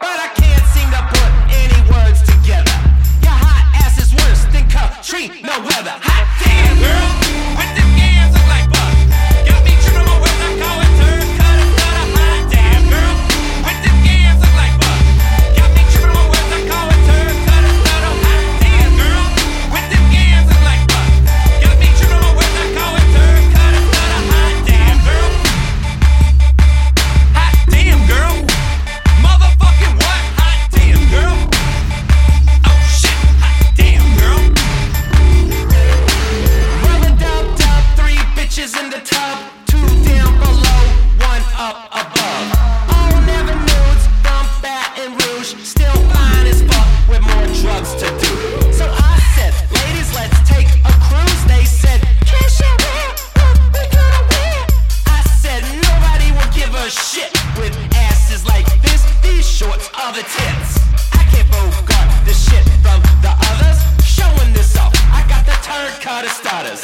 but I can't seem to put any words together. Your hot ass is worse than country, no weather. Hot damn, girl. Carter starters.